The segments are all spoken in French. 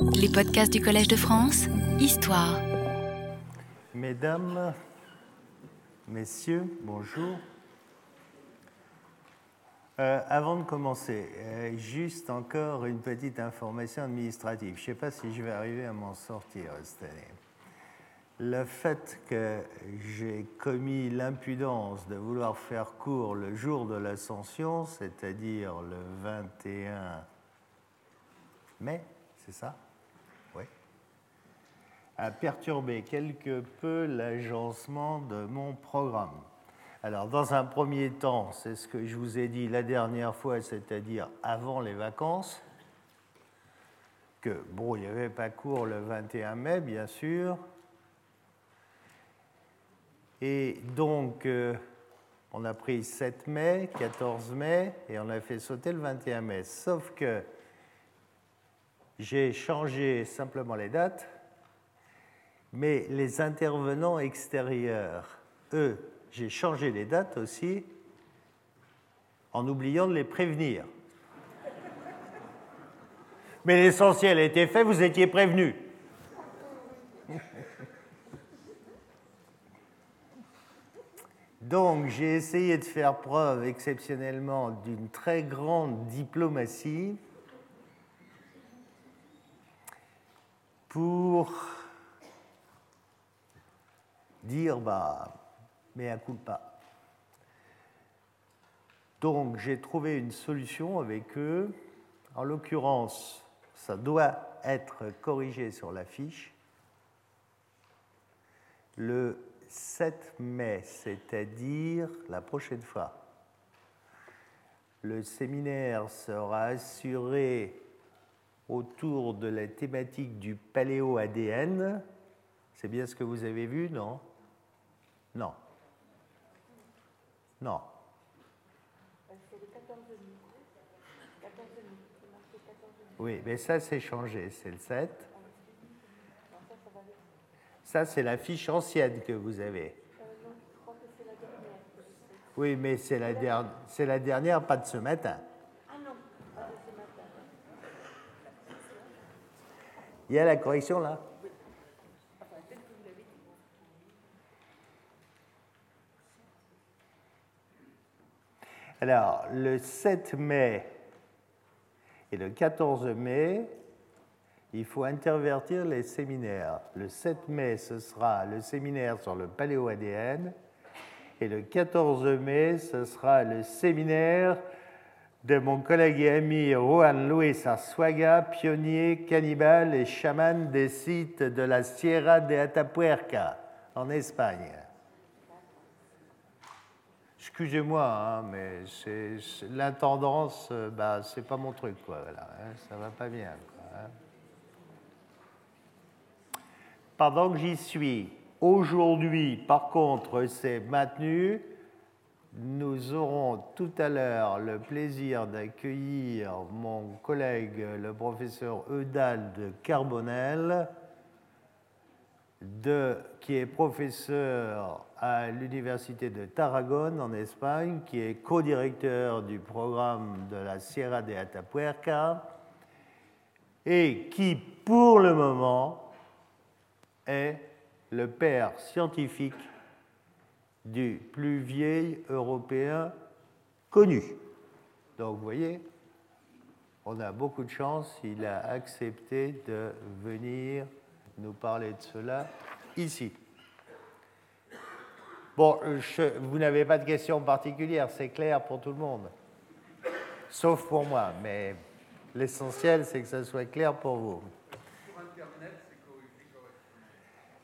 Les podcasts du Collège de France, Histoire. Mesdames, Messieurs, bonjour. Euh, avant de commencer, euh, juste encore une petite information administrative. Je ne sais pas si je vais arriver à m'en sortir cette année. Le fait que j'ai commis l'impudence de vouloir faire court le jour de l'ascension, c'est-à-dire le 21 mai, c'est ça? A perturbé quelque peu l'agencement de mon programme. Alors, dans un premier temps, c'est ce que je vous ai dit la dernière fois, c'est-à-dire avant les vacances, que, bon, il n'y avait pas cours le 21 mai, bien sûr, et donc, euh, on a pris 7 mai, 14 mai, et on a fait sauter le 21 mai. Sauf que j'ai changé simplement les dates, mais les intervenants extérieurs, eux, j'ai changé les dates aussi en oubliant de les prévenir. Mais l'essentiel a été fait, vous étiez prévenus. Donc j'ai essayé de faire preuve exceptionnellement d'une très grande diplomatie pour dire bah mais à coup pas. Donc j'ai trouvé une solution avec eux. En l'occurrence, ça doit être corrigé sur la fiche. Le 7 mai, c'est-à-dire la prochaine fois. Le séminaire sera assuré autour de la thématique du paléo-ADN. C'est bien ce que vous avez vu, non? Non. Non. Oui, mais ça c'est changé, c'est le 7. Ça, c'est la fiche ancienne que vous avez. Oui, mais c'est la, dernière, c'est la dernière, pas de ce matin. Il y a la correction là Alors, le 7 mai et le 14 mai, il faut intervertir les séminaires. Le 7 mai, ce sera le séminaire sur le paléo-ADN. Et le 14 mai, ce sera le séminaire de mon collègue et ami Juan Luis Arzuaga, pionnier, cannibale et chaman des sites de la Sierra de Atapuerca, en Espagne. Excusez-moi, hein, mais l'intendance, bah, c'est pas mon truc, quoi. Hein, va pas bien. Hein. Pendant que j'y suis, aujourd'hui, par contre, c'est maintenu. Nous aurons tout à l'heure le plaisir d'accueillir mon collègue, le professeur Eudald Carbonel, qui est professeur à l'Université de Tarragone en Espagne, qui est co-directeur du programme de la Sierra de Atapuerca et qui, pour le moment, est le père scientifique du plus vieil Européen connu. Donc vous voyez, on a beaucoup de chance, il a accepté de venir nous parler de cela ici. Bon, vous n'avez pas de questions particulières, c'est clair pour tout le monde, sauf pour moi, mais l'essentiel c'est que ça soit clair pour vous.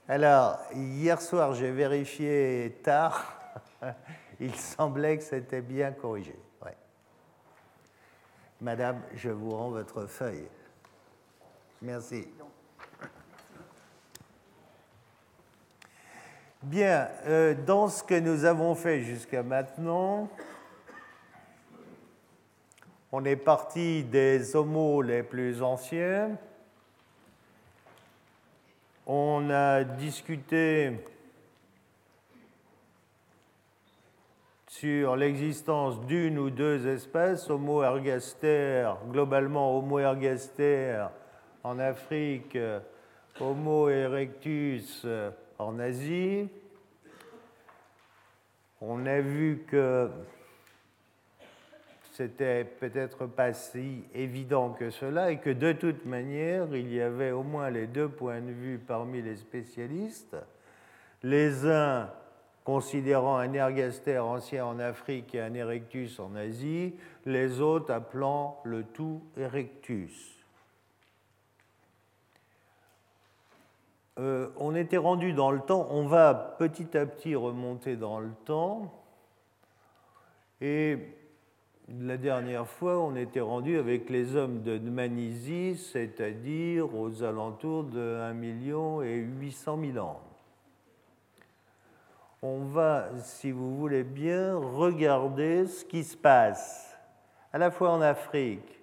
Alors, hier soir, j'ai vérifié tard. Il semblait que c'était bien corrigé. Madame, je vous rends votre feuille. Merci. Bien, euh, dans ce que nous avons fait jusqu'à maintenant, on est parti des homos les plus anciens, on a discuté sur l'existence d'une ou deux espèces, Homo ergaster, globalement Homo ergaster, en Afrique, Homo erectus en Asie. On a vu que c'était peut-être pas si évident que cela et que de toute manière, il y avait au moins les deux points de vue parmi les spécialistes. Les uns considérant un ergaster ancien en Afrique et un erectus en Asie, les autres appelant le tout erectus. Euh, on était rendu dans le temps, on va petit à petit remonter dans le temps, et la dernière fois, on était rendu avec les hommes de Manisie, c'est-à-dire aux alentours de 1 million et 800 000 ans. On va, si vous voulez bien, regarder ce qui se passe à la fois en Afrique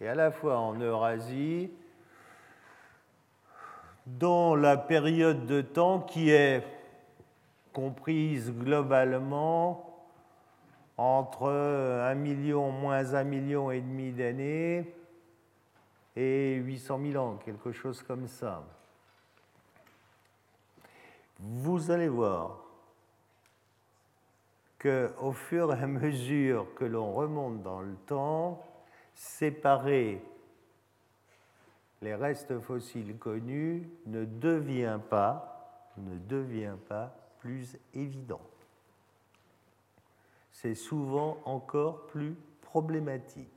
et à la fois en Eurasie dans la période de temps qui est comprise globalement entre 1 million moins 1 million et demi d'années et 800 000 ans, quelque chose comme ça. Vous allez voir qu'au fur et à mesure que l'on remonte dans le temps, séparer les restes fossiles connus ne devient pas, ne devient pas plus évident c'est souvent encore plus problématique.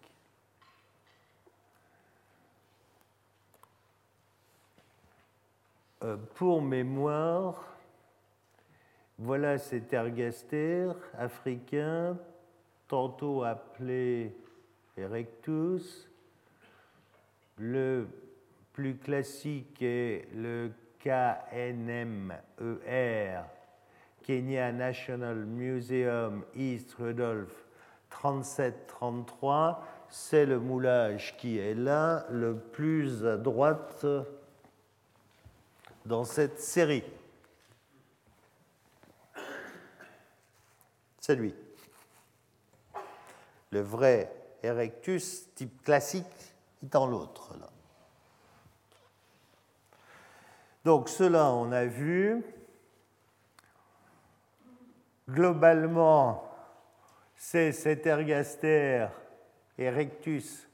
Euh, pour mémoire, voilà cet ergaster africain, tantôt appelé Erectus. Le plus classique est le KNMER, Kenya National Museum East Rudolph 3733. C'est le moulage qui est là, le plus à droite dans cette série. C'est lui. Le vrai Erectus type classique est dans l'autre. Donc cela, on a vu. Globalement, c'est cet ergaster erectus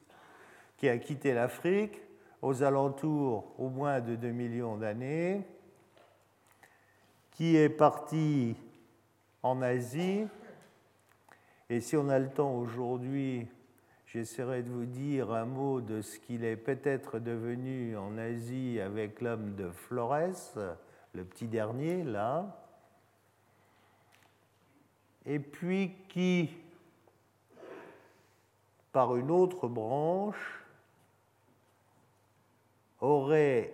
qui a quitté l'Afrique aux alentours au moins de 2 millions d'années, qui est parti en Asie. Et si on a le temps aujourd'hui, j'essaierai de vous dire un mot de ce qu'il est peut-être devenu en Asie avec l'homme de Flores, le petit dernier là et puis qui, par une autre branche, aurait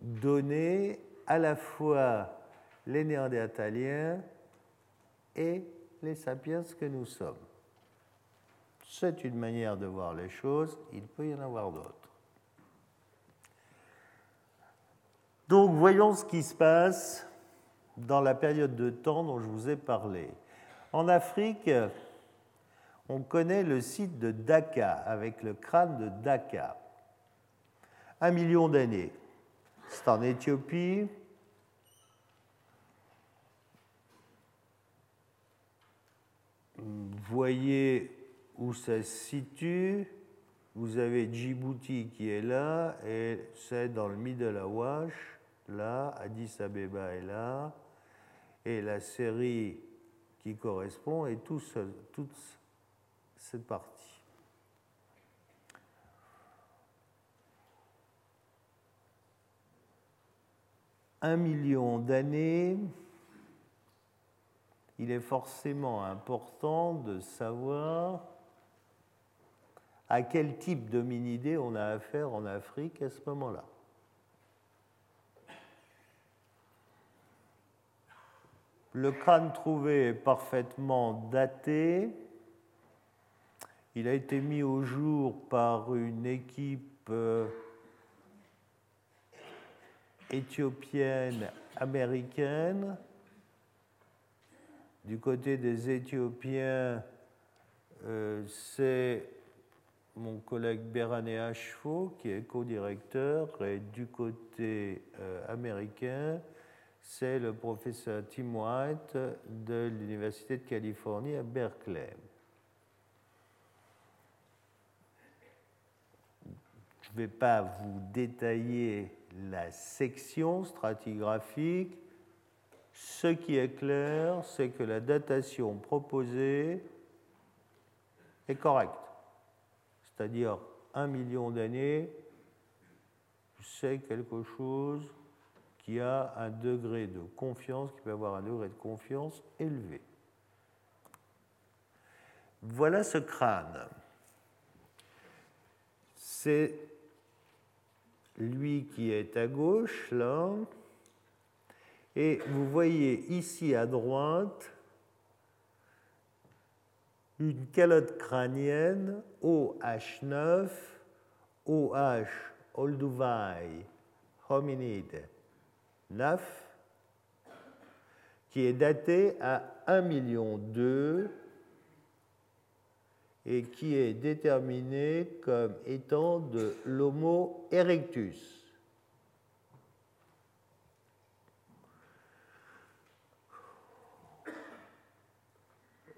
donné à la fois les Néandertaliens et les sapiens que nous sommes. C'est une manière de voir les choses, il peut y en avoir d'autres. Donc voyons ce qui se passe dans la période de temps dont je vous ai parlé. En Afrique, on connaît le site de Daka avec le crâne de Daka. Un million d'années. C'est en Éthiopie. Voyez où ça se situe. Vous avez Djibouti qui est là, et c'est dans le Middle Awash, là, Addis Abeba est là, et la série qui correspond tout toute cette partie. Un million d'années, il est forcément important de savoir à quel type d'hominidés on a affaire en Afrique à ce moment-là. Le crâne trouvé est parfaitement daté. Il a été mis au jour par une équipe euh, éthiopienne américaine. Du côté des Éthiopiens, euh, c'est mon collègue Bérané Achefaux, qui est co-directeur, et du côté euh, américain, c'est le professeur Tim White de l'Université de Californie à Berkeley. Je ne vais pas vous détailler la section stratigraphique. Ce qui est clair, c'est que la datation proposée est correcte. C'est-à-dire un million d'années, c'est quelque chose qui a un degré de confiance, qui peut avoir un degré de confiance élevé. Voilà ce crâne. C'est lui qui est à gauche, là. Et vous voyez ici à droite une calotte crânienne OH9, OH Olduvai hominide 9, qui est daté à 1 million 2 et qui est déterminé comme étant de l'Homo erectus.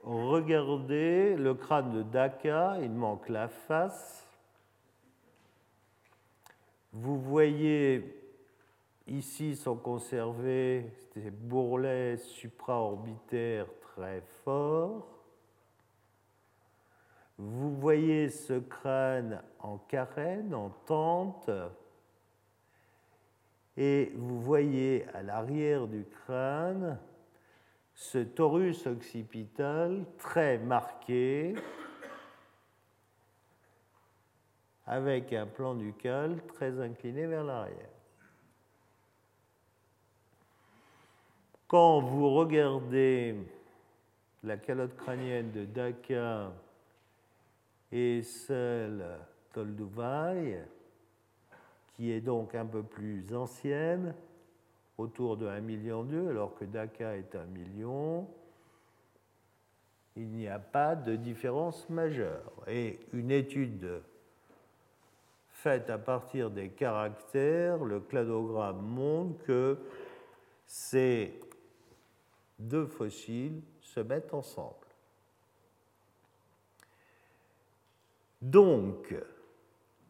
Regardez le crâne de Daka, il manque la face. Vous voyez Ici sont conservés des bourrelets supraorbitaires très forts. Vous voyez ce crâne en carène, en tente, et vous voyez à l'arrière du crâne ce torus occipital très marqué, avec un plan ducal très incliné vers l'arrière. Quand vous regardez la calotte crânienne de Daka et celle d'Olduvai, qui est donc un peu plus ancienne, autour de 1,2 million, alors que Daka est 1 million, il n'y a pas de différence majeure. Et une étude faite à partir des caractères, le cladogramme montre que c'est deux fossiles se mettent ensemble. Donc,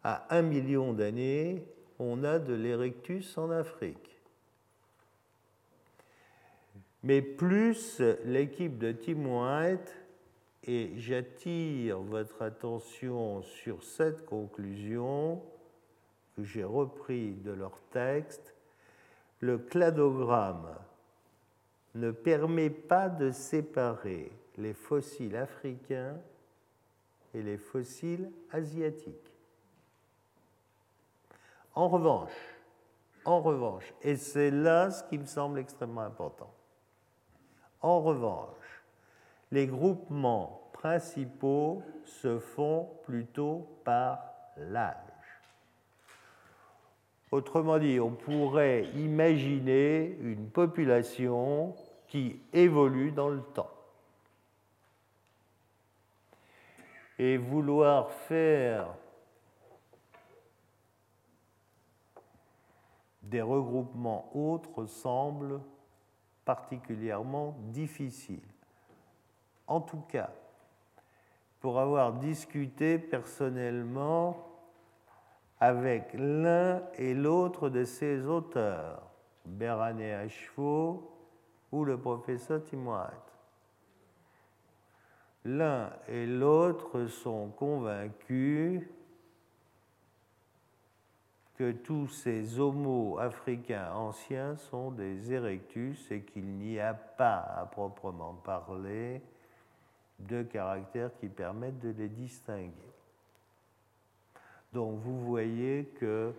à un million d'années, on a de l'Erectus en Afrique. Mais plus l'équipe de Tim White, et j'attire votre attention sur cette conclusion que j'ai repris de leur texte, le cladogramme ne permet pas de séparer les fossiles africains et les fossiles asiatiques. En revanche, en revanche, et c'est là ce qui me semble extrêmement important, en revanche, les groupements principaux se font plutôt par l'âge. Autrement dit, on pourrait imaginer une population qui évolue dans le temps. Et vouloir faire des regroupements autres semble particulièrement difficile. En tout cas, pour avoir discuté personnellement avec l'un et l'autre de ces auteurs, Bérané à ou le professeur Timoat. L'un et l'autre sont convaincus que tous ces homos africains anciens sont des erectus et qu'il n'y a pas à proprement parler de caractères qui permettent de les distinguer. Donc vous voyez que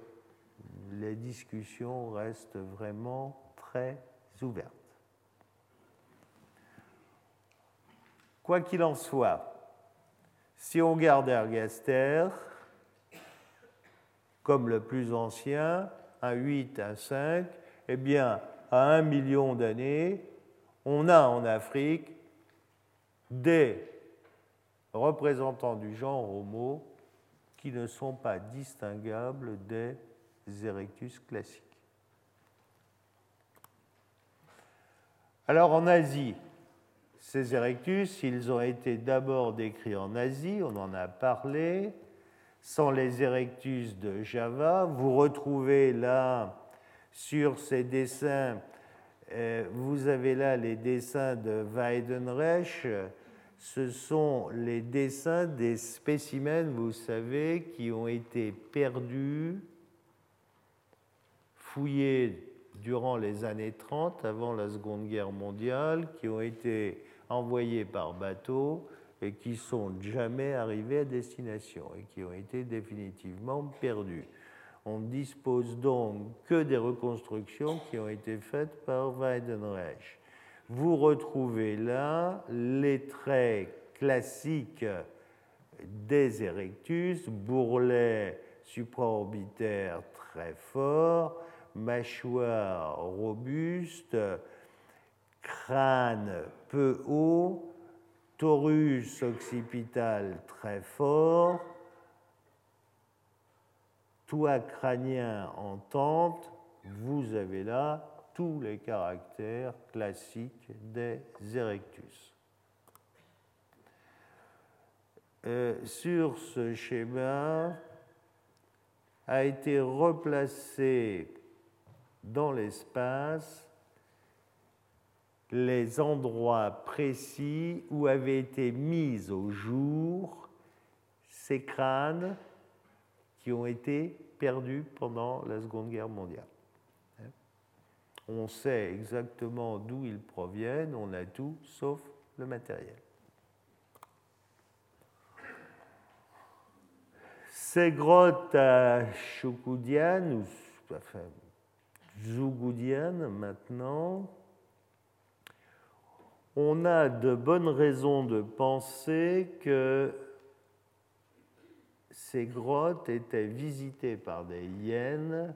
les discussions restent vraiment très ouvertes. Quoi qu'il en soit, si on garde Ergaster comme le plus ancien, un 8, un 5, eh bien, à un million d'années, on a en Afrique des représentants du genre Homo qui ne sont pas distinguables des erectus classiques. Alors en Asie, ces erectus, ils ont été d'abord décrits en Asie, on en a parlé, sans les erectus de Java. Vous retrouvez là, sur ces dessins, euh, vous avez là les dessins de Weidenreich. Ce sont les dessins des spécimens, vous savez, qui ont été perdus, fouillés durant les années 30, avant la Seconde Guerre mondiale, qui ont été envoyés par bateau et qui sont jamais arrivés à destination et qui ont été définitivement perdus. On dispose donc que des reconstructions qui ont été faites par Weidenreich. Vous retrouvez là les traits classiques des erectus, bourrelet supraorbitaire très fort, mâchoire robuste, crâne peu haut, torus occipital très fort, toit crânien en tente, vous avez là tous les caractères classiques des erectus. Euh, sur ce schéma a été replacé dans l'espace les endroits précis où avaient été mis au jour ces crânes qui ont été perdus pendant la Seconde Guerre mondiale. On sait exactement d'où ils proviennent, on a tout sauf le matériel. Ces grottes à Choukoudian, ou enfin, Zougoudian maintenant, on a de bonnes raisons de penser que ces grottes étaient visitées par des hyènes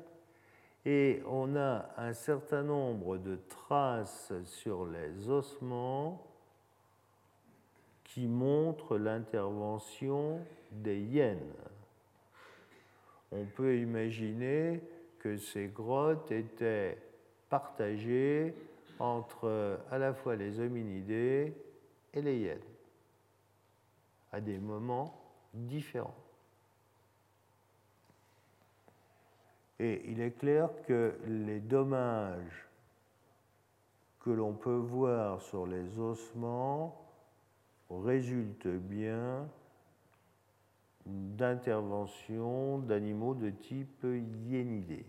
et on a un certain nombre de traces sur les ossements qui montrent l'intervention des hyènes. On peut imaginer que ces grottes étaient partagées entre à la fois les hominidés et les hyènes, à des moments différents. Et il est clair que les dommages que l'on peut voir sur les ossements résultent bien d'interventions d'animaux de type hyénidé.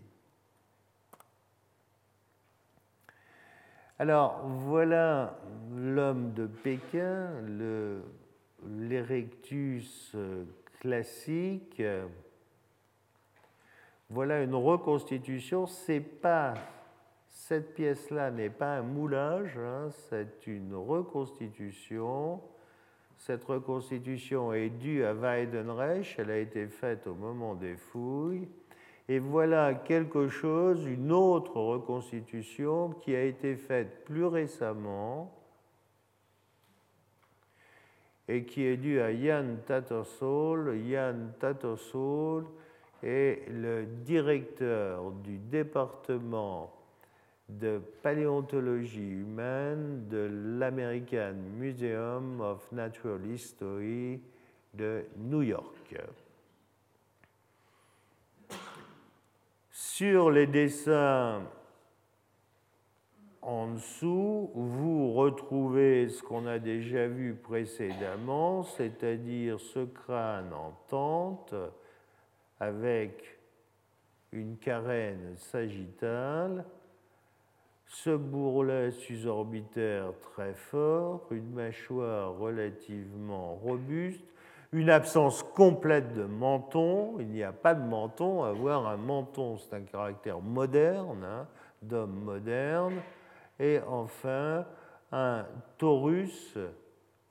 Alors voilà l'homme de Pékin, l'Erectus classique. Voilà une reconstitution. C'est pas cette pièce-là n'est pas un moulage, hein, c'est une reconstitution. Cette reconstitution est due à Weidenreich, elle a été faite au moment des fouilles. Et voilà quelque chose, une autre reconstitution qui a été faite plus récemment et qui est due à Jan Tattersall. Jan Tattersall est le directeur du département de paléontologie humaine de l'American Museum of Natural History de New York. Sur les dessins en dessous, vous retrouvez ce qu'on a déjà vu précédemment, c'est-à-dire ce crâne en tente avec une carène sagittale, ce bourrelet susorbitaire très fort, une mâchoire relativement robuste, une absence complète de menton. Il n'y a pas de menton. Avoir un menton, c'est un caractère moderne, hein, d'homme moderne. Et enfin, un torus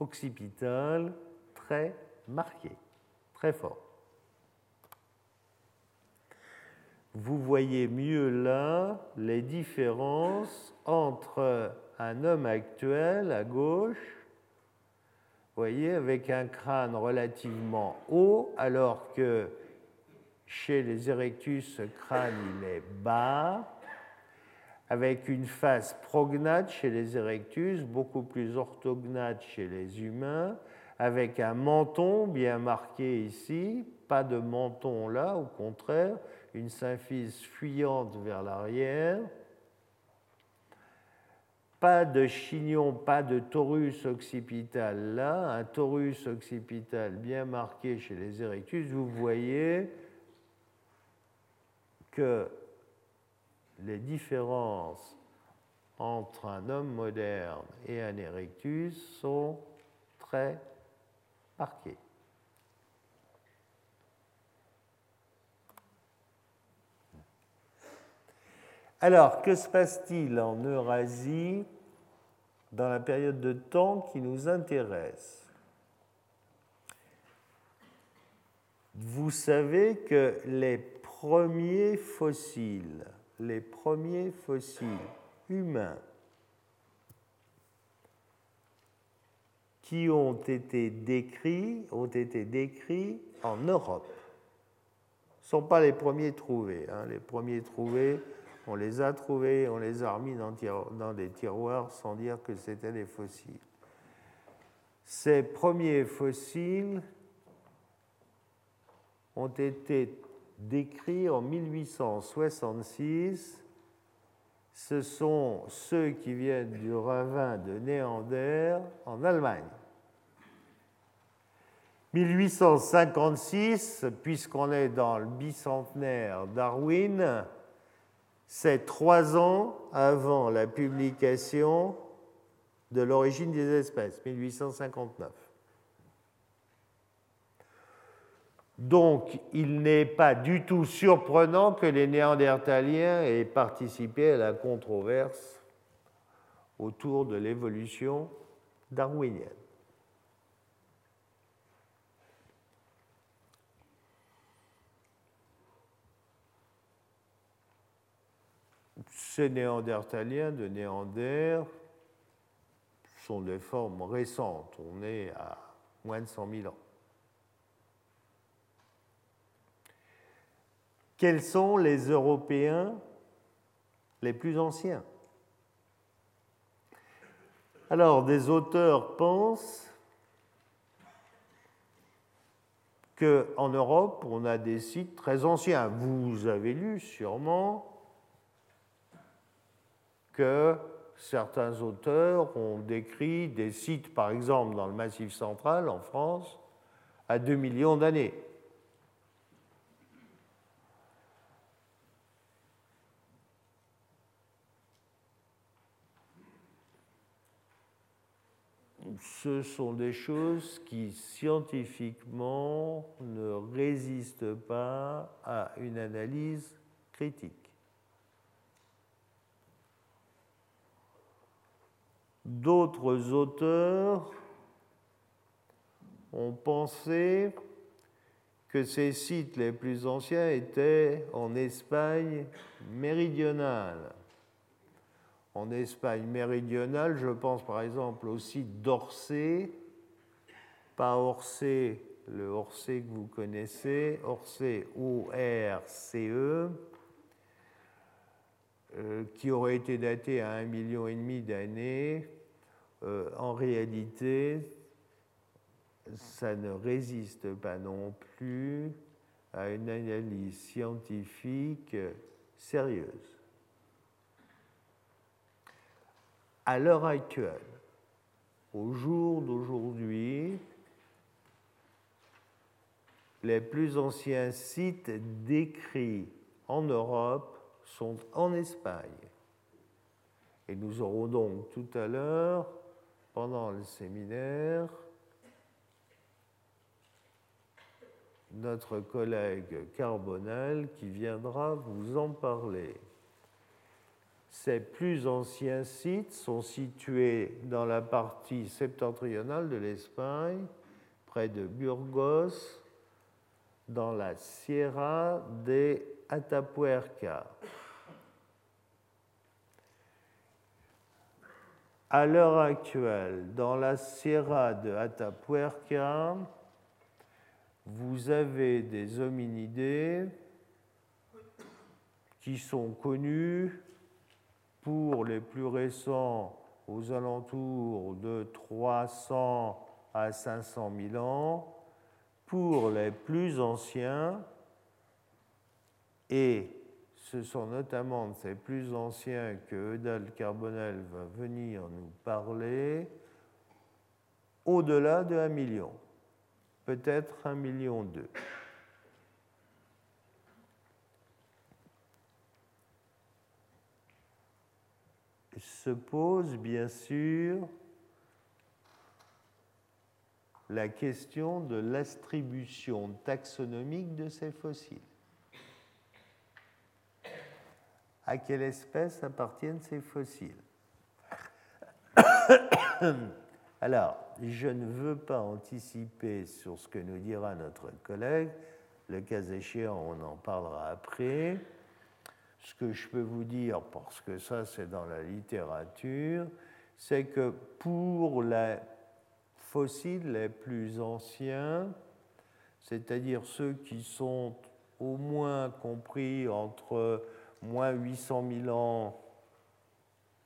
occipital très marqué, très fort. Vous voyez mieux là les différences entre un homme actuel à gauche voyez, avec un crâne relativement haut, alors que chez les Erectus, ce crâne il est bas, avec une face prognate chez les Erectus, beaucoup plus orthognate chez les humains, avec un menton bien marqué ici, pas de menton là, au contraire, une symphyse fuyante vers l'arrière, pas de chignon, pas de torus occipital là, un torus occipital bien marqué chez les Erectus, vous voyez que les différences entre un homme moderne et un Erectus sont très marquées. Alors, que se passe-t-il en Eurasie? Dans la période de temps qui nous intéresse Vous savez que les premiers fossiles, les premiers fossiles humains qui ont été décrits ont été décrits en Europe. Ne sont pas les premiers trouvés. Hein. Les premiers trouvés on les a trouvés, on les a remis dans, des tiroirs sans dire que c'était des fossiles. Ces premiers fossiles ont été décrits en 1866. Ce sont ceux qui viennent du ravin de Néander en Allemagne. 1856, puisqu'on est dans le bicentenaire Darwin, c'est trois ans avant la publication de l'origine des espèces, 1859. Donc, il n'est pas du tout surprenant que les Néandertaliens aient participé à la controverse autour de l'évolution darwinienne. Ces néandertaliens de Néander sont des formes récentes. On est à moins de 100 000 ans. Quels sont les Européens les plus anciens? Alors, des auteurs pensent qu'en Europe, on a des sites très anciens. Vous avez lu sûrement que certains auteurs ont décrit des sites, par exemple dans le Massif central en France, à 2 millions d'années. Ce sont des choses qui scientifiquement ne résistent pas à une analyse critique. D'autres auteurs ont pensé que ces sites les plus anciens étaient en Espagne méridionale. En Espagne méridionale, je pense par exemple au site d'Orsay, pas Orsay, le Orsay que vous connaissez, Orsay O-R-C-E, qui aurait été daté à un million et demi d'années, euh, en réalité, ça ne résiste pas non plus à une analyse scientifique sérieuse. À l'heure actuelle, au jour d'aujourd'hui, les plus anciens sites décrits en Europe sont en Espagne. Et nous aurons donc tout à l'heure, pendant le séminaire, notre collègue Carbonel qui viendra vous en parler. Ces plus anciens sites sont situés dans la partie septentrionale de l'Espagne, près de Burgos, dans la Sierra de Atapuerca. À l'heure actuelle, dans la Sierra de Atapuerca, vous avez des hominidés qui sont connus pour les plus récents aux alentours de 300 à 500 000 ans, pour les plus anciens, et ce sont notamment de ces plus anciens que Eudald Carbonel va venir nous parler, au-delà de 1 million, peut-être 1 million 2. Se pose bien sûr la question de l'attribution taxonomique de ces fossiles. À quelle espèce appartiennent ces fossiles Alors, je ne veux pas anticiper sur ce que nous dira notre collègue. Le cas échéant, on en parlera après. Ce que je peux vous dire, parce que ça c'est dans la littérature, c'est que pour les fossiles les plus anciens, c'est-à-dire ceux qui sont au moins compris entre moins 800 000 ans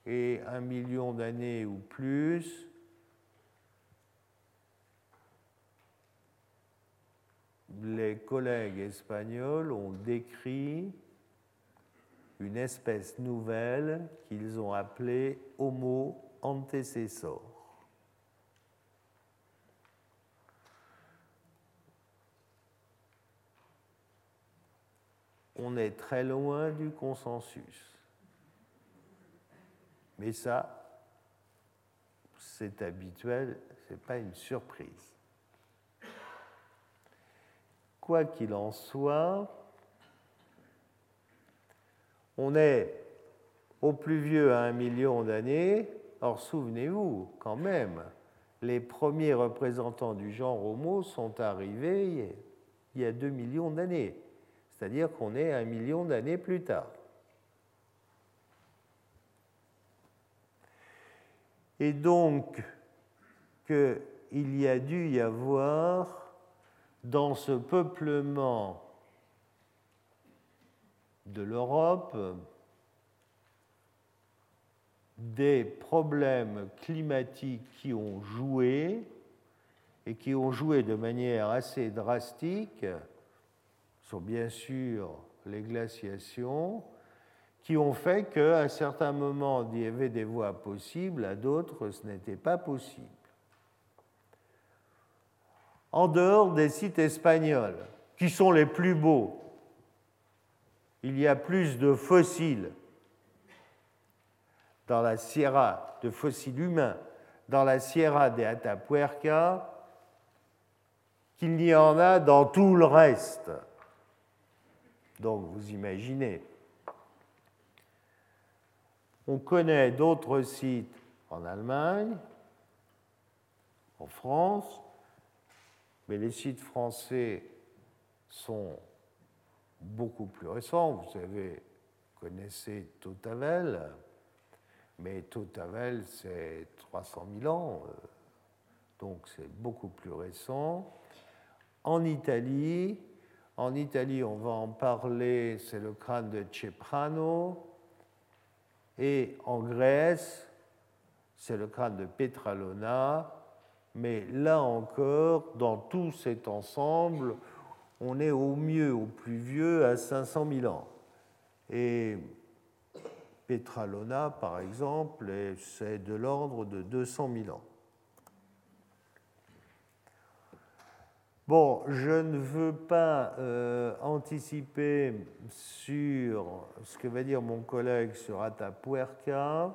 et un million d'années ou plus, les collègues espagnols ont décrit une espèce nouvelle qu'ils ont appelée Homo antecessor. On est très loin du consensus. Mais ça, c'est habituel, ce n'est pas une surprise. Quoi qu'il en soit, on est au plus vieux à un million d'années. Or, souvenez-vous, quand même, les premiers représentants du genre Homo sont arrivés il y a deux millions d'années. C'est-à-dire qu'on est un million d'années plus tard. Et donc, qu'il y a dû y avoir dans ce peuplement de l'Europe des problèmes climatiques qui ont joué et qui ont joué de manière assez drastique sont bien sûr les glaciations qui ont fait qu'à certains moments il y avait des voies possibles, à d'autres ce n'était pas possible. En dehors des sites espagnols, qui sont les plus beaux, il y a plus de fossiles dans la Sierra, de fossiles humains, dans la Sierra de Atapuerca qu'il n'y en a dans tout le reste. Donc vous imaginez. On connaît d'autres sites en Allemagne, en France, mais les sites français sont beaucoup plus récent. Vous savez, connaissez Totavel, mais Totavel, c'est 300 000 ans, euh, donc c'est beaucoup plus récent. En Italie, en Italie, on va en parler, c'est le crâne de Ceprano. Et en Grèce, c'est le crâne de Petralona. Mais là encore, dans tout cet ensemble, on est au mieux, au plus vieux, à 500 000 ans. Et Petralona, par exemple, c'est de l'ordre de 200 000 ans. Bon, je ne veux pas euh, anticiper sur ce que va dire mon collègue sur Atapuerca.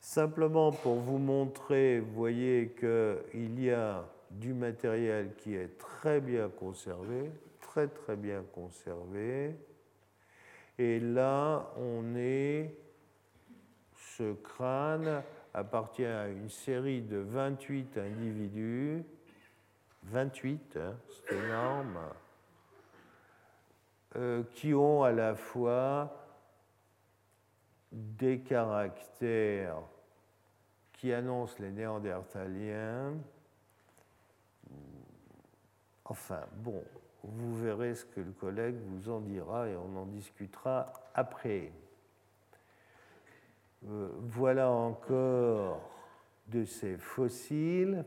Simplement pour vous montrer, vous voyez qu'il y a du matériel qui est très bien conservé, très très bien conservé. Et là, on est, ce crâne appartient à une série de 28 individus, 28, hein, c'est énorme, euh, qui ont à la fois des caractères qui annonce les Néandertaliens. Enfin, bon, vous verrez ce que le collègue vous en dira et on en discutera après. Euh, voilà encore de ces fossiles.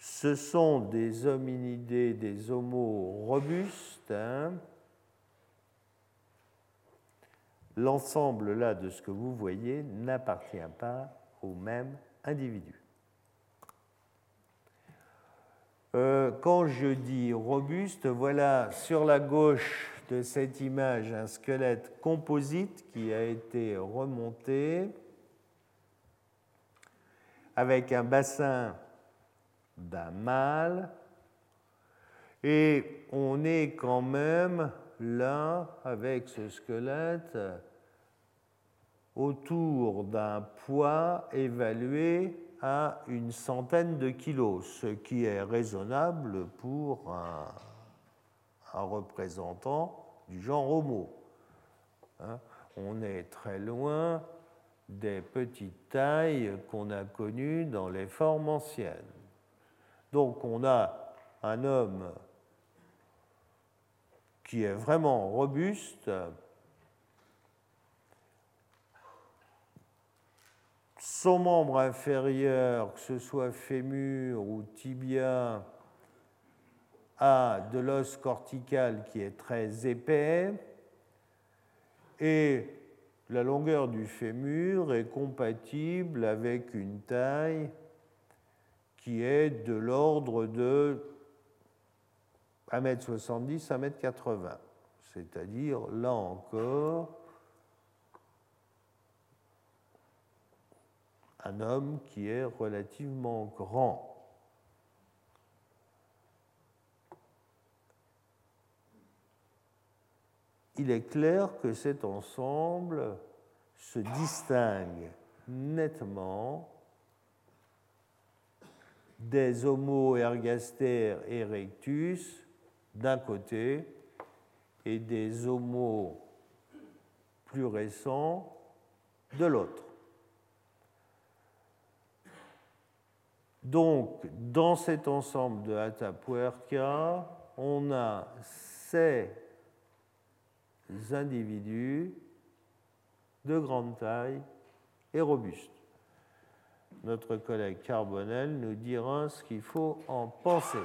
Ce sont des hominidés, des homos robustes. Hein. L'ensemble là de ce que vous voyez n'appartient pas au même individu. Euh, quand je dis robuste, voilà sur la gauche de cette image un squelette composite qui a été remonté avec un bassin d'un mâle et on est quand même là avec ce squelette autour d'un poids évalué à une centaine de kilos, ce qui est raisonnable pour un, représentant du genre Homo. Hein, on est très loin des petites tailles qu'on a connues dans les formes anciennes. Donc on a un homme qui est vraiment robuste, son membre inférieur, que ce soit fémur ou tibia, a de l'os cortical qui est très épais et la longueur du fémur est compatible avec une taille qui est de l'ordre de 1m70, 1m80. C'est-à-dire, là encore, un homme qui est relativement grand. Il est clair que cet ensemble se distingue nettement des Homo ergaster erectus d'un côté et des Homo plus récents de l'autre. Donc, dans cet ensemble de Atapuerca, on a ces individus de grande taille et robustes. Notre collègue Carbonel nous dira ce qu'il faut en penser.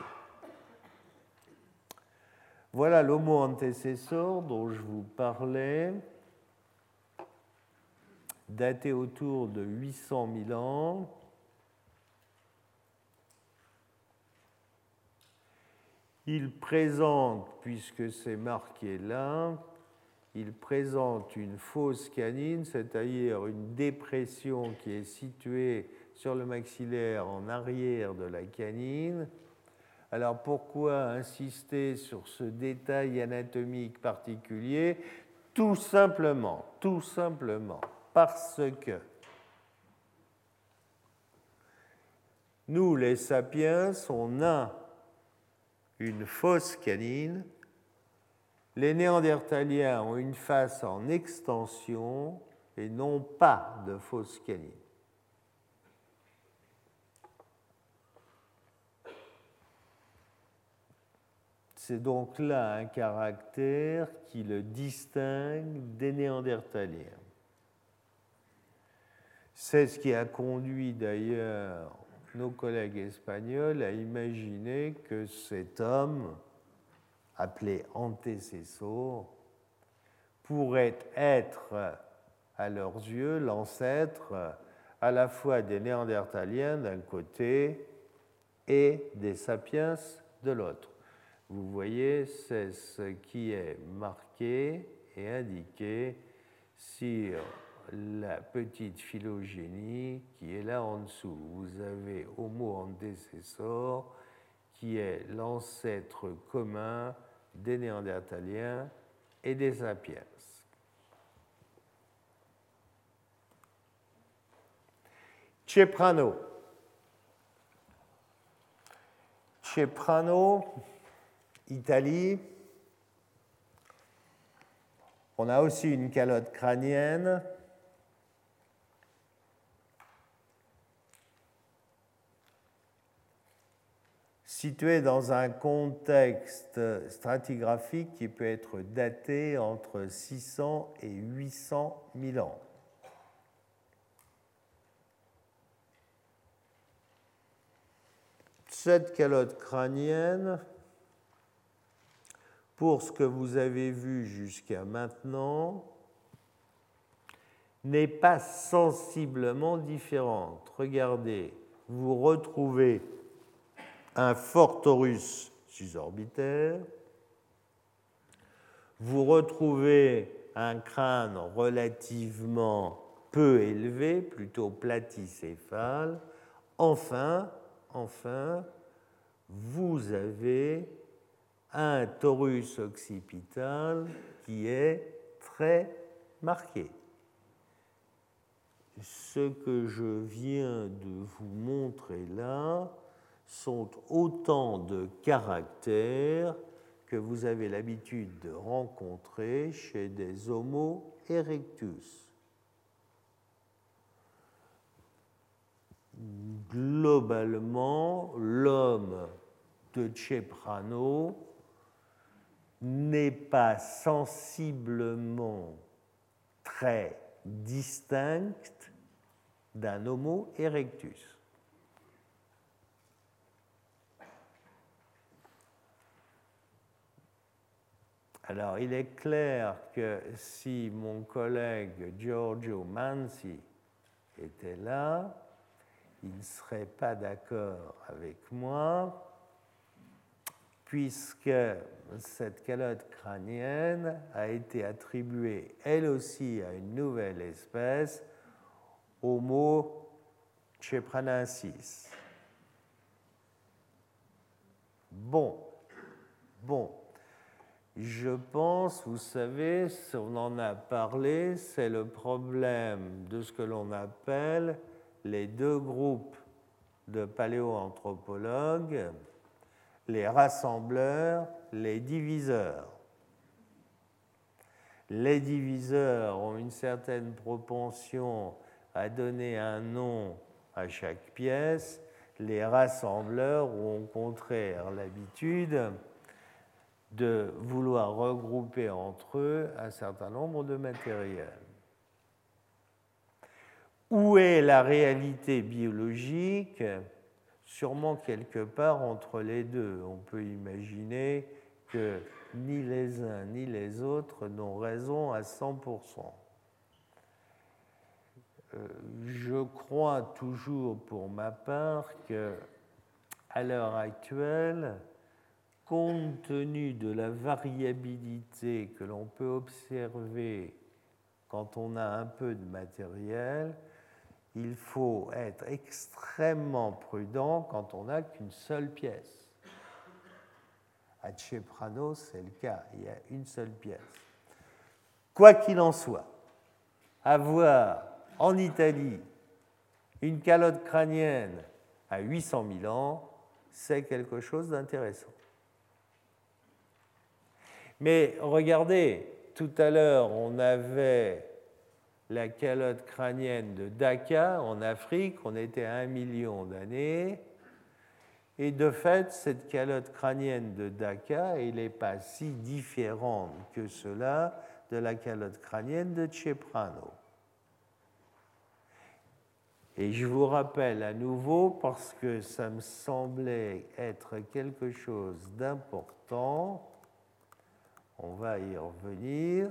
Voilà l'homo antécessor dont je vous parlais, daté autour de 800 000 ans. Il présente, puisque c'est marqué là, il présente une fausse canine, c'est-à-dire une dépression qui est située sur le maxillaire en arrière de la canine. Alors pourquoi insister sur ce détail anatomique particulier? Tout simplement, tout simplement, parce que nous, les sapiens, on a une fausse canine les Néandertaliens ont une face en extension et non pas de fausse canine. C'est donc là un caractère qui le distingue des Néandertaliens. C'est ce qui a conduit d'ailleurs nos collègues espagnols à imaginer que cet homme appelé antécessor, pourrait être à leurs yeux l'ancêtre à la fois des Néandertaliens d'un côté et des sapiens de l'autre. Vous voyez, c'est ce qui est marqué et indiqué sur la petite phylogénie qui est là en dessous. Vous avez Homo antecessor qui est l'ancêtre commun des Néandertaliens et des Sapiens. Ceprano. Ceprano, Italie. On a aussi une calotte crânienne. située dans un contexte stratigraphique qui peut être daté entre 600 et 800 000 ans. Cette calotte crânienne pour ce que vous avez vu jusqu'à maintenant, n'est pas sensiblement différente. Regardez, vous retrouvez un fort torus susorbitaire, vous retrouvez un crâne relativement peu élevé, plutôt platicéphale. Enfin, enfin, vous avez un torus occipital qui est très marqué. Ce que je viens de vous montrer là, sont autant de caractères que vous avez l'habitude de rencontrer chez des Homo erectus. Globalement, l'homme de Ceprano n'est pas sensiblement très distinct d'un Homo erectus. Alors, il est clair que si mon collègue Giorgio Manzi était là, il ne serait pas d'accord avec moi, puisque cette calotte crânienne a été attribuée elle aussi à une nouvelle espèce, Homo chepranensis. Bon, bon. Je pense, vous savez, on en a parlé, c'est le problème de ce que l'on appelle les deux groupes de paléoanthropologues, les rassembleurs, les diviseurs. Les diviseurs ont une certaine propension à donner un nom à chaque pièce, les rassembleurs ont au contraire l'habitude de vouloir regrouper entre eux un certain nombre de matériels. Où est la réalité biologique Sûrement quelque part entre les deux. On peut imaginer que ni les uns ni les autres n'ont raison à 100%. Euh, je crois toujours pour ma part que, à l'heure actuelle, compte tenu de la variabilité que l'on peut observer quand on a un peu de matériel, il faut être extrêmement prudent quand on n'a qu'une seule pièce. À Ceprano, c'est le cas, il y a une seule pièce. Quoi qu'il en soit, avoir en Italie une calotte crânienne à 800 000 ans, c'est quelque chose d'intéressant. Mais regardez, tout à l'heure, on avait la calotte crânienne de Dhaka en Afrique, on était à un million d'années. Et de fait, cette calotte crânienne de Dhaka, elle n'est pas si différente que cela de la calotte crânienne de Ceprano. Et je vous rappelle à nouveau, parce que ça me semblait être quelque chose d'important, on va y revenir.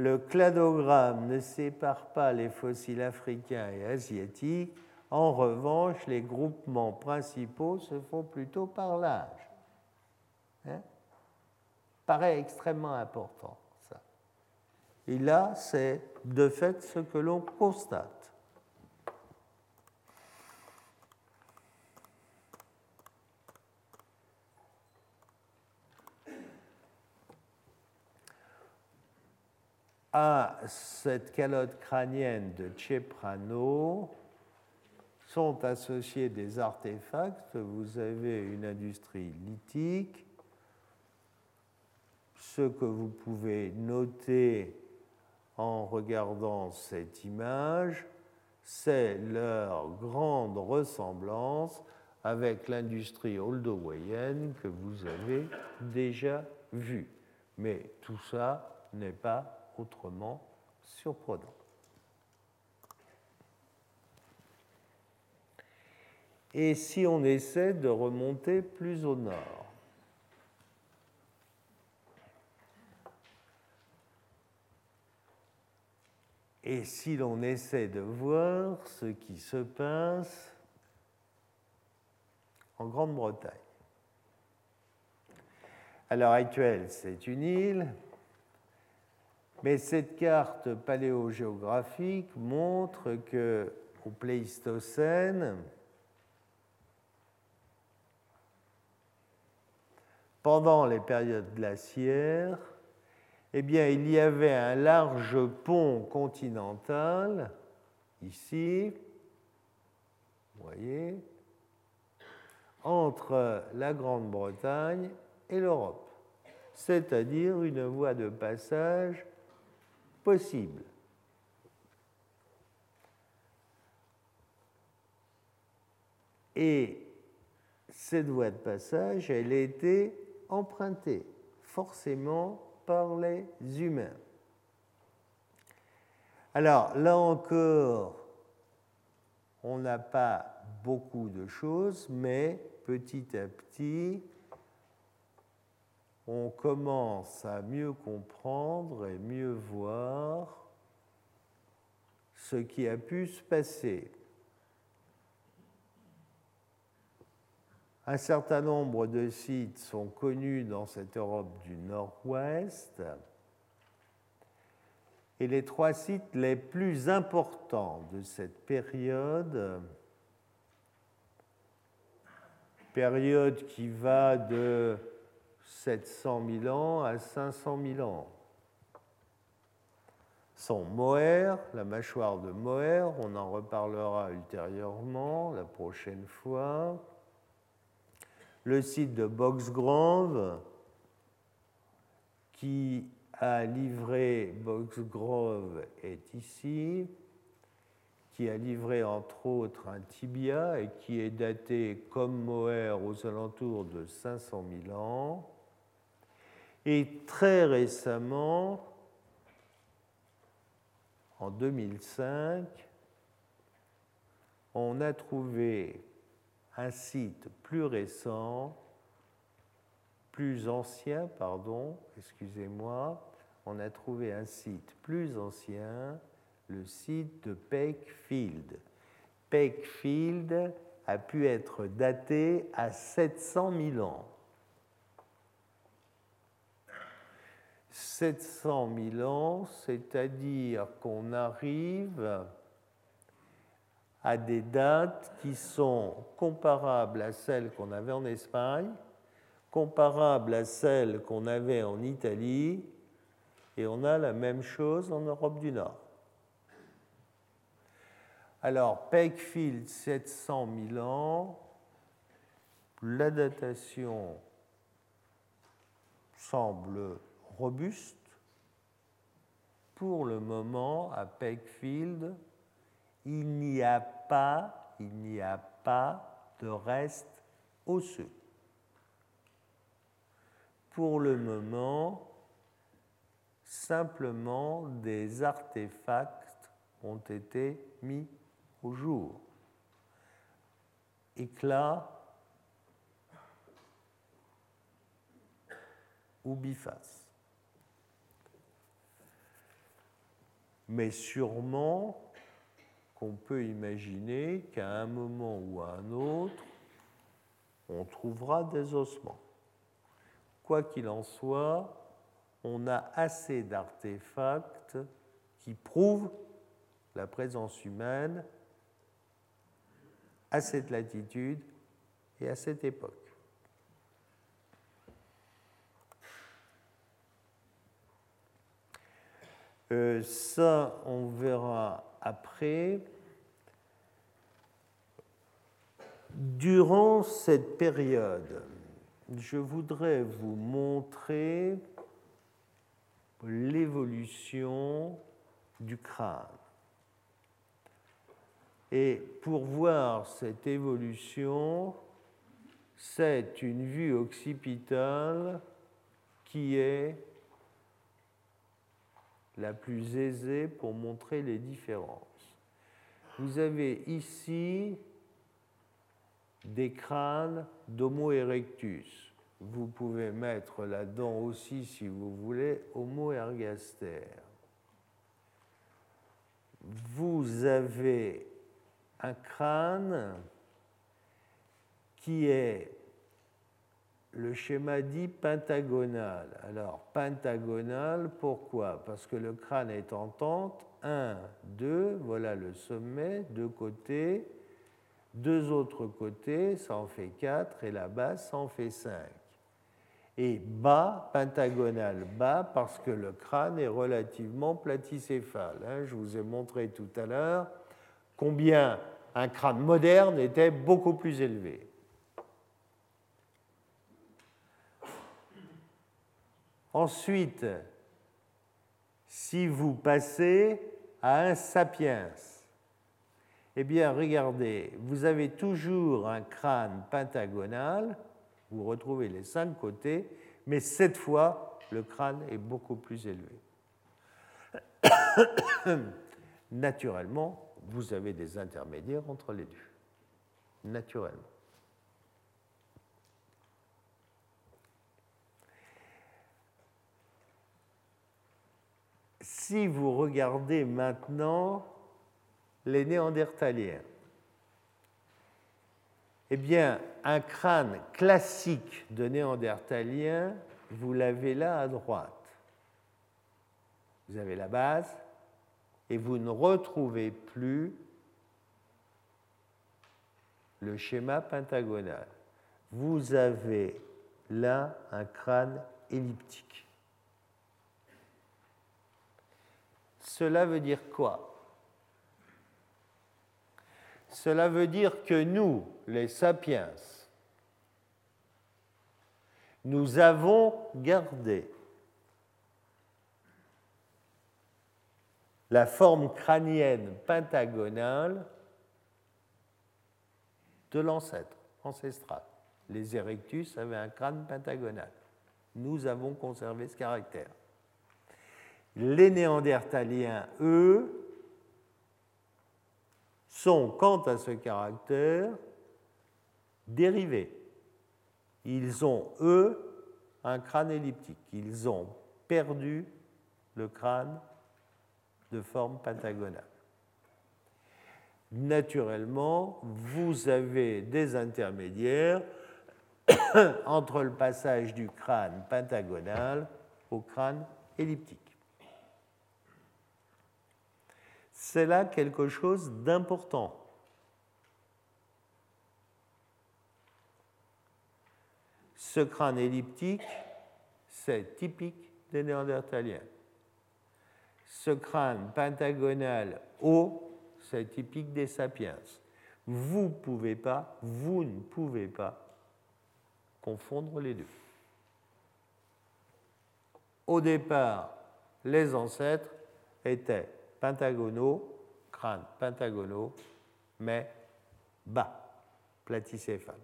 Le cladogramme ne sépare pas les fossiles africains et asiatiques. En revanche, les groupements principaux se font plutôt par l'âge. Hein? Paraît extrêmement important, ça. Et là, c'est de fait ce que l'on constate. À cette calotte crânienne de Ceprano sont associés des artefacts. Vous avez une industrie lithique. Ce que vous pouvez noter en regardant cette image, c'est leur grande ressemblance avec l'industrie oldowayenne que vous avez déjà vue. Mais tout ça n'est pas autrement surprenant. Et si on essaie de remonter plus au nord? Et si l'on essaie de voir ce qui se passe en Grande-Bretagne? À l'heure actuelle, c'est une île, mais cette carte paléogéographique montre que au Pléistocène, pendant les périodes glaciaires, eh il y avait un large pont continental, ici, vous voyez, entre la Grande-Bretagne et l'Europe, c'est-à-dire une voie de passage Et cette voie de passage, elle a été empruntée forcément par les humains. Alors là encore, on n'a pas beaucoup de choses, mais petit à petit, on commence à mieux comprendre et mieux voir ce qui a pu se passer. Un certain nombre de sites sont connus dans cette Europe du Nord-Ouest. Et les trois sites les plus importants de cette période, période qui va de 700 000 ans à 500 000 ans, sont Moher, la mâchoire de Moher, on en reparlera ultérieurement la prochaine fois, le site de Boxgrove, qui a livré, Boxgrove est ici, qui a livré entre autres un tibia et qui est daté comme Moher aux alentours de 500 000 ans. Et très récemment, en 2005, on a trouvé un site plus récent, plus ancien, pardon, excusez-moi, on a trouvé un site plus ancien, le site de Peckfield. Peckfield a pu être daté à 700 000 ans. 700 000 ans, c'est-à-dire qu'on arrive à des dates qui sont comparables à celles qu'on avait en Espagne, comparables à celles qu'on avait en Italie, et on a la même chose en Europe du Nord. Alors, Peckfield, 700 000 ans, la datation semble robuste. Pour le moment, à Peckfield, il n'y a pas, il n'y a pas de reste osseux. Pour le moment, simplement des artefacts ont été mis au jour. Éclat ou biface. Mais sûrement, qu'on peut imaginer qu'à un moment ou à un autre, on trouvera des ossements. Quoi qu'il en soit, on a assez d'artefacts qui prouvent la présence humaine à cette latitude et à cette époque. Euh, ça, on verra après, durant cette période, je voudrais vous montrer l'évolution du crâne. Et pour voir cette évolution, c'est une vue occipitale qui est la plus aisée pour montrer les différences. Vous avez ici des crânes d'Homo erectus. Vous pouvez mettre là-dedans aussi, si vous voulez, Homo ergaster. Vous avez un crâne qui est le schéma dit pentagonal. Alors, pentagonal, pourquoi? Parce que le crâne est en tente. 1, 2, voilà le sommet, deux côtés. Deux autres côtés, ça en fait 4, et la base, ça en fait 5. Et bas, pentagonal bas, parce que le crâne est relativement platicéphale. Hein. Je vous ai montré tout à l'heure combien un crâne moderne était beaucoup plus élevé. Ensuite, si vous passez à un sapiens, eh bien, regardez, vous avez toujours un crâne pentagonal, vous retrouvez les cinq côtés, mais cette fois, le crâne est beaucoup plus élevé. Naturellement, vous avez des intermédiaires entre les deux. Naturellement. Si vous regardez maintenant les Néandertaliens, eh bien, un crâne classique de Néandertalien, vous l'avez là à droite. Vous avez la base et vous ne retrouvez plus le schéma pentagonal. Vous avez là un crâne elliptique. Cela veut dire quoi? Cela veut dire que nous, les sapiens, nous avons gardé la forme crânienne pentagonale de l'ancêtre ancestral. Les Erectus avaient un crâne pentagonal. Nous avons conservé ce caractère. Les Néandertaliens, eux, sont, quant à ce caractère, dérivés. Ils ont, eux, un crâne elliptique. Ils ont perdu le crâne de forme pentagonale. Naturellement, vous avez des intermédiaires entre le passage du crâne pentagonal au crâne elliptique. C'est là quelque chose d'important. Ce crâne elliptique, c'est typique des Néandertaliens. Ce crâne pentagonal haut, c'est typique des sapiens. Vous ne pouvez pas, vous ne pouvez pas confondre les deux. Au départ, les ancêtres étaient pentagonaux, crâne pentagonaux, mais bas, platicéphale.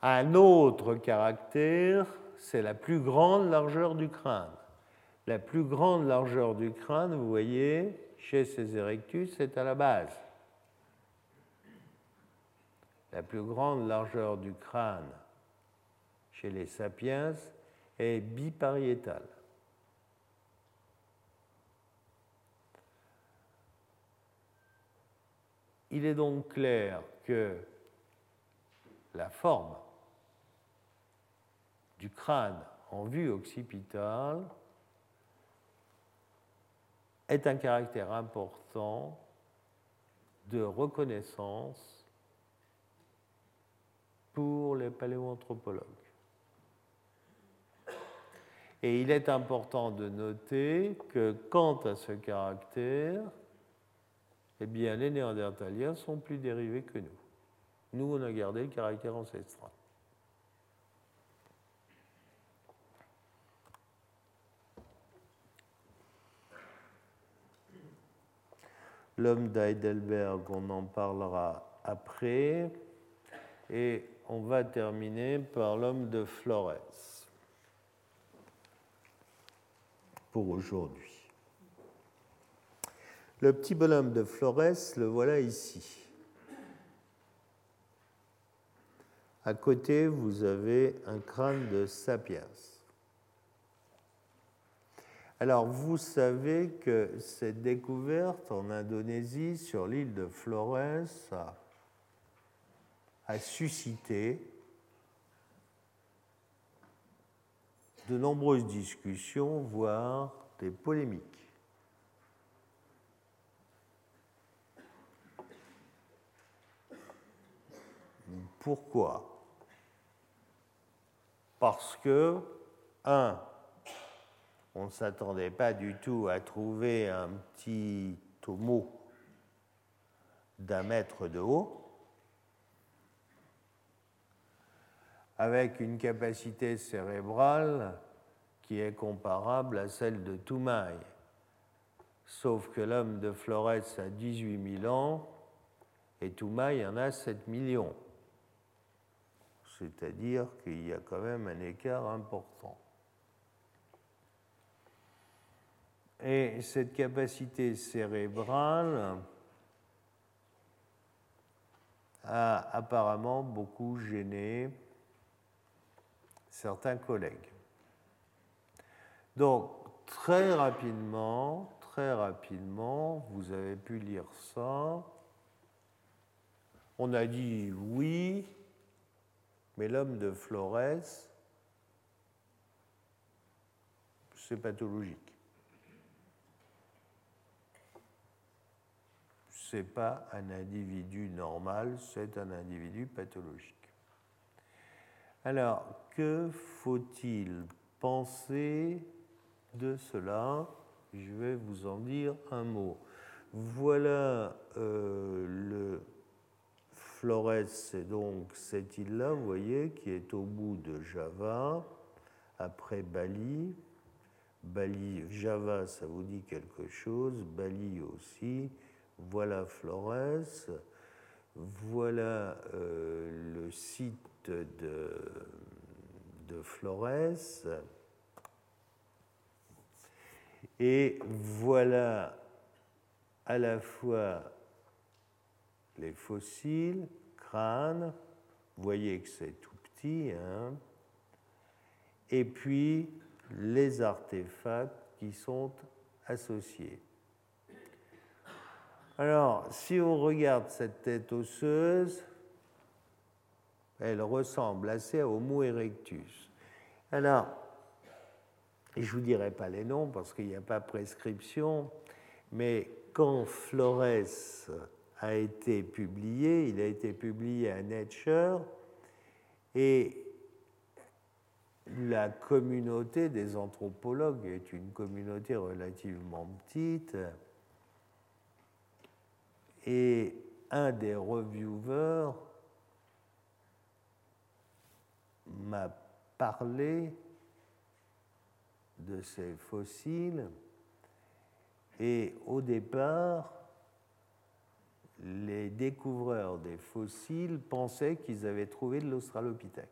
Un autre caractère, c'est la plus grande largeur du crâne. La plus grande largeur du crâne, vous voyez, chez ces erectus, c'est à la base. La plus grande largeur du crâne chez les sapiens est bipariétale. Il est donc clair que la forme du crâne en vue occipitale est un caractère important de reconnaissance pour les paléoanthropologues. Et il est important de noter que quant à ce caractère, eh bien, les Néandertaliens sont plus dérivés que nous. Nous, on a gardé le caractère ancestral. L'homme d'Heidelberg, on en parlera après. Et on va terminer par l'homme de Flores pour aujourd'hui. Le petit bonhomme de Flores, le voilà ici. À côté, vous avez un crâne de Sapiens. Alors, vous savez que cette découverte en Indonésie, sur l'île de Flores, a suscité de nombreuses discussions, voire des polémiques. Pourquoi? Parce que, un, on ne s'attendait pas du tout à trouver un petit tomo d'un mètre de haut, avec une capacité cérébrale qui est comparable à celle de Toumaï. Sauf que l'homme de Flores a 18 000 ans et Toumaï en a 7 millions. C'est-à-dire qu'il y a quand même un écart important. Et cette capacité cérébrale a apparemment beaucoup gêné certains collègues. Donc, très rapidement, très rapidement, vous avez pu lire ça. On a dit oui, mais l'homme de Flores, c'est pathologique. ce n'est pas un individu normal, c'est un individu pathologique. Alors, que faut-il penser de cela? Je vais vous en dire un mot. Voilà euh, le Flores, c'est donc cette île-là, vous voyez, qui est au bout de Java, après Bali. Bali, Java, ça vous dit quelque chose, Bali aussi. Voilà Flores, voilà euh, le site de, de Flores, et voilà à la fois les fossiles, crânes, vous voyez que c'est tout petit, hein, et puis les artefacts qui sont associés. Alors, si on regarde cette tête osseuse, elle ressemble assez à Homo erectus. Alors, je ne vous dirai pas les noms parce qu'il n'y a pas prescription, mais quand Flores a été publié, il a été publié à Nature, et la communauté des anthropologues est une communauté relativement petite, et un des reviewers m'a parlé de ces fossiles et au départ, les découvreurs des fossiles pensaient qu'ils avaient trouvé de l'Australopithèque.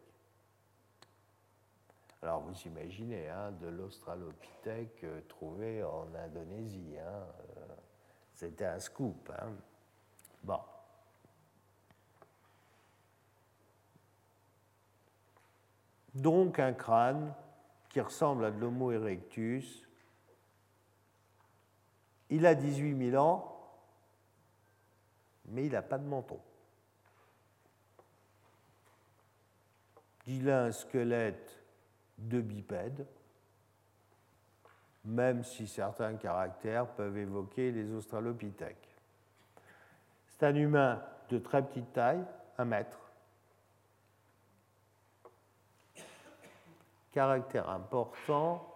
Alors vous imaginez, hein, de l'Australopithèque euh, trouvé en Indonésie. Hein, euh, c'était un scoop. Hein. Donc un crâne qui ressemble à de l'Homo erectus. Il a 18 000 ans, mais il n'a pas de menton. Il a un squelette de bipède, même si certains caractères peuvent évoquer les australopithèques. C'est un humain de très petite taille, un mètre. Caractère important,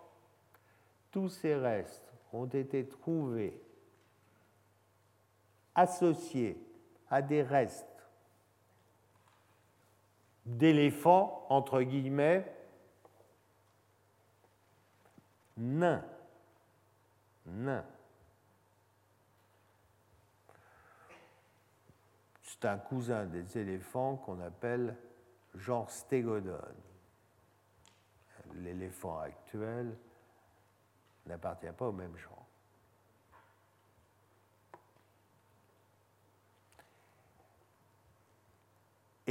tous ces restes ont été trouvés associés à des restes d'éléphants, entre guillemets, nains. Nains. c'est un cousin des éléphants qu'on appelle genre stégodon. L'éléphant actuel n'appartient pas au même genre.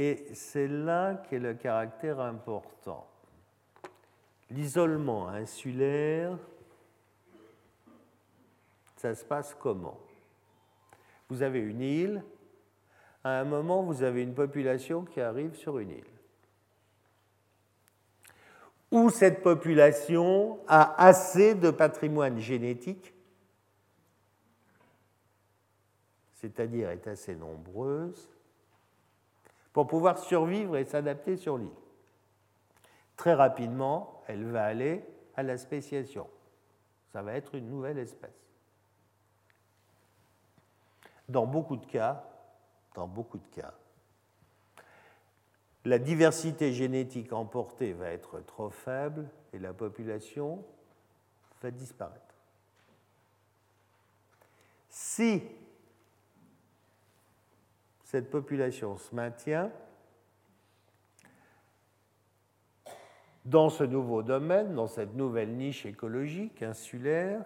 Et c'est là qu'est le caractère important. L'isolement insulaire, ça se passe comment? Vous avez une île, à un moment vous avez une population qui arrive sur une île. Où cette population a assez de patrimoine génétique, c'est-à-dire est assez nombreuse, pour pouvoir survivre et s'adapter sur l'île. Très rapidement, elle va aller à la spéciation. Ça va être une nouvelle espèce. Dans beaucoup de cas, dans beaucoup de cas, la diversité génétique emportée va être trop faible et la population va disparaître. Si cette population se maintient dans ce nouveau domaine, dans cette nouvelle niche écologique insulaire,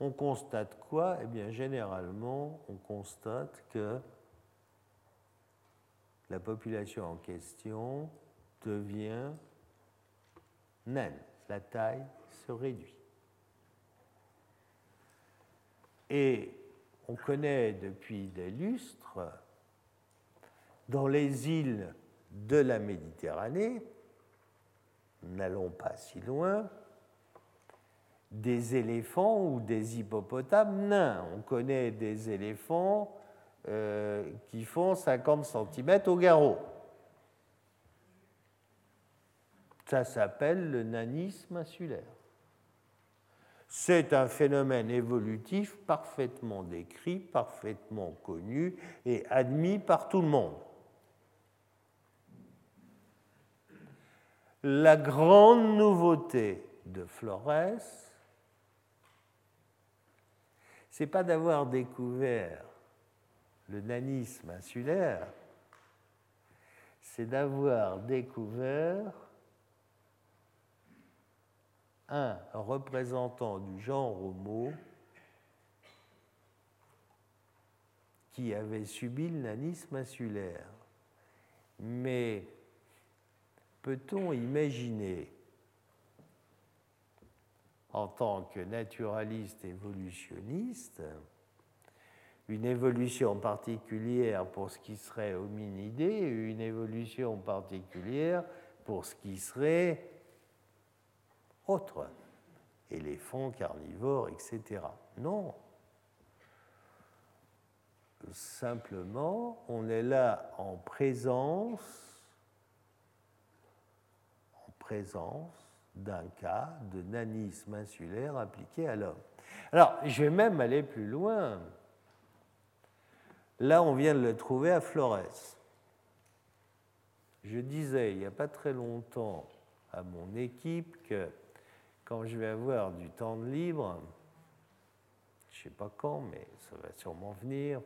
on constate quoi? Eh bien, généralement, on constate que la population en question devient naine, la taille se réduit. Et on connaît depuis des lustres, dans les îles de la Méditerranée, n'allons pas si loin, des éléphants ou des hippopotames nains. On connaît des éléphants euh, qui font 50 cm au garrot. Ça s'appelle le nanisme insulaire. C'est un phénomène évolutif parfaitement décrit, parfaitement connu et admis par tout le monde. La grande nouveauté de Flores, c'est pas d'avoir découvert le nanisme insulaire, c'est d'avoir découvert un représentant du genre Homo qui avait subi le nanisme insulaire. Mais peut-on imaginer, en tant que naturaliste évolutionniste, une évolution particulière pour ce qui serait hominidé une évolution particulière pour ce qui serait autres, éléphants, carnivores, etc. Non. Simplement, on est là en présence, en présence d'un cas de nanisme insulaire appliqué à l'homme. Alors, je vais même aller plus loin. Là, on vient de le trouver à Flores. Je disais il n'y a pas très longtemps à mon équipe que quand je vais avoir du temps de libre, je ne sais pas quand, mais ça va sûrement venir,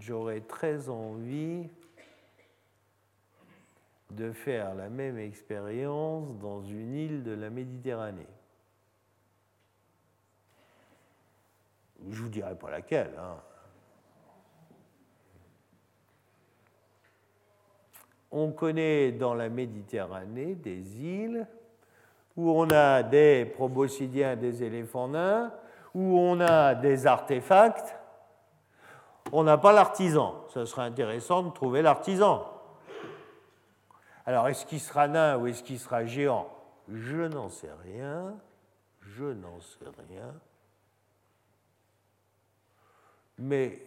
j'aurais très envie de faire la même expérience dans une île de la Méditerranée. Je ne vous dirai pas laquelle. Hein. On connaît dans la Méditerranée des îles où on a des proboscidiens, des éléphants nains, où on a des artefacts. On n'a pas l'artisan. Ce serait intéressant de trouver l'artisan. Alors, est-ce qu'il sera nain ou est-ce qu'il sera géant? Je n'en sais rien. Je n'en sais rien. Mais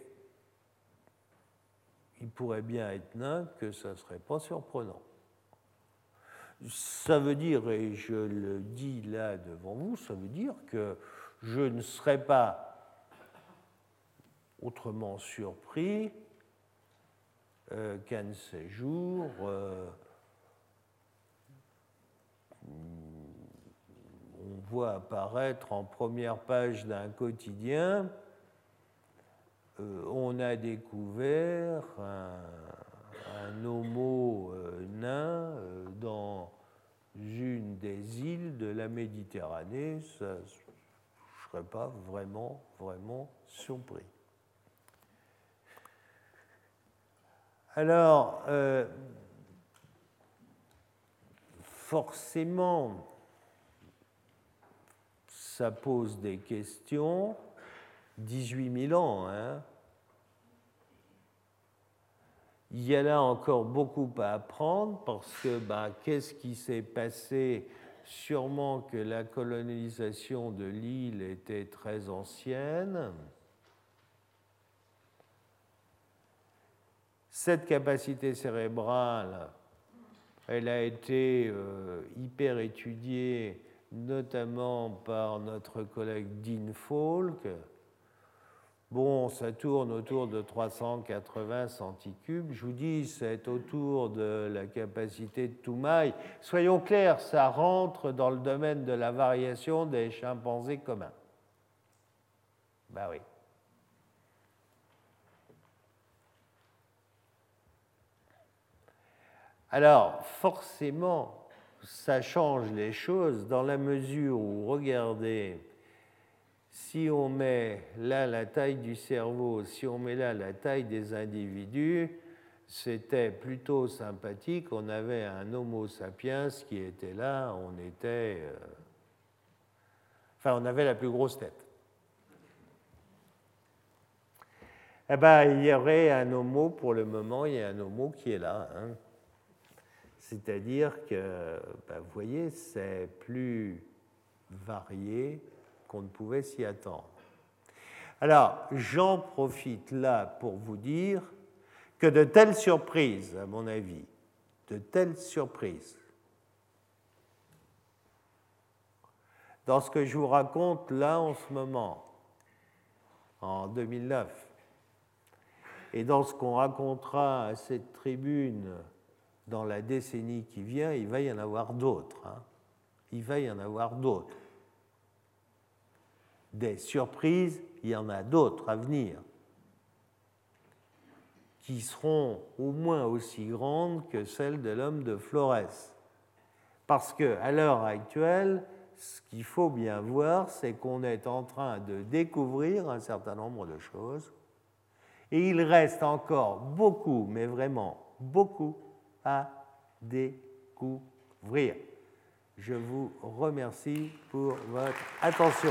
il pourrait bien être nain que ça ne serait pas surprenant. Ça veut dire, et je le dis là devant vous, ça veut dire que je ne serais pas autrement surpris euh, qu'un de ces jours, euh, on voit apparaître en première page d'un quotidien, on a découvert un, homo euh, nain euh, dans une des îles de la Méditerranée. Je ne serais pas vraiment, vraiment surpris. Alors, forcément, ça pose des questions. 18 000 ans, hein. Il y a là encore beaucoup à apprendre parce que bah, qu'est-ce qui s'est passé? Sûrement que la colonisation de l'île était très ancienne. Cette capacité cérébrale, elle a été euh, hyper étudiée notamment par notre collègue Dean Falk. Bon, ça tourne autour de 380 centicubes. Je vous dis, c'est autour de la capacité de Toumaï. Soyons clairs, ça rentre dans le domaine de la variation des chimpanzés communs. Ben oui. Alors, forcément, ça change les choses dans la mesure où, regardez, si on met là la taille du cerveau, si on met là la taille des individus, c'était plutôt sympathique. On avait un Homo sapiens qui était là, on était. Euh, enfin, on avait la plus grosse tête. Eh bien, il y aurait un Homo, pour le moment, il y a un Homo qui est là. Hein. C'est-à-dire que, ben, vous voyez, c'est plus varié qu'on ne pouvait s'y attendre. Alors, j'en profite là pour vous dire que de telles surprises, à mon avis, de telles surprises, dans ce que je vous raconte là en ce moment, en 2009, et dans ce qu'on racontera à cette tribune dans la décennie qui vient, il va y en avoir d'autres. Hein. Il va y en avoir d'autres. Des surprises, il y en a d'autres à venir, qui seront au moins aussi grandes que celles de l'homme de Flores. Parce qu'à l'heure actuelle, ce qu'il faut bien voir, c'est qu'on est en train de découvrir un certain nombre de choses, et il reste encore beaucoup, mais vraiment beaucoup, à découvrir. Je vous remercie pour votre attention.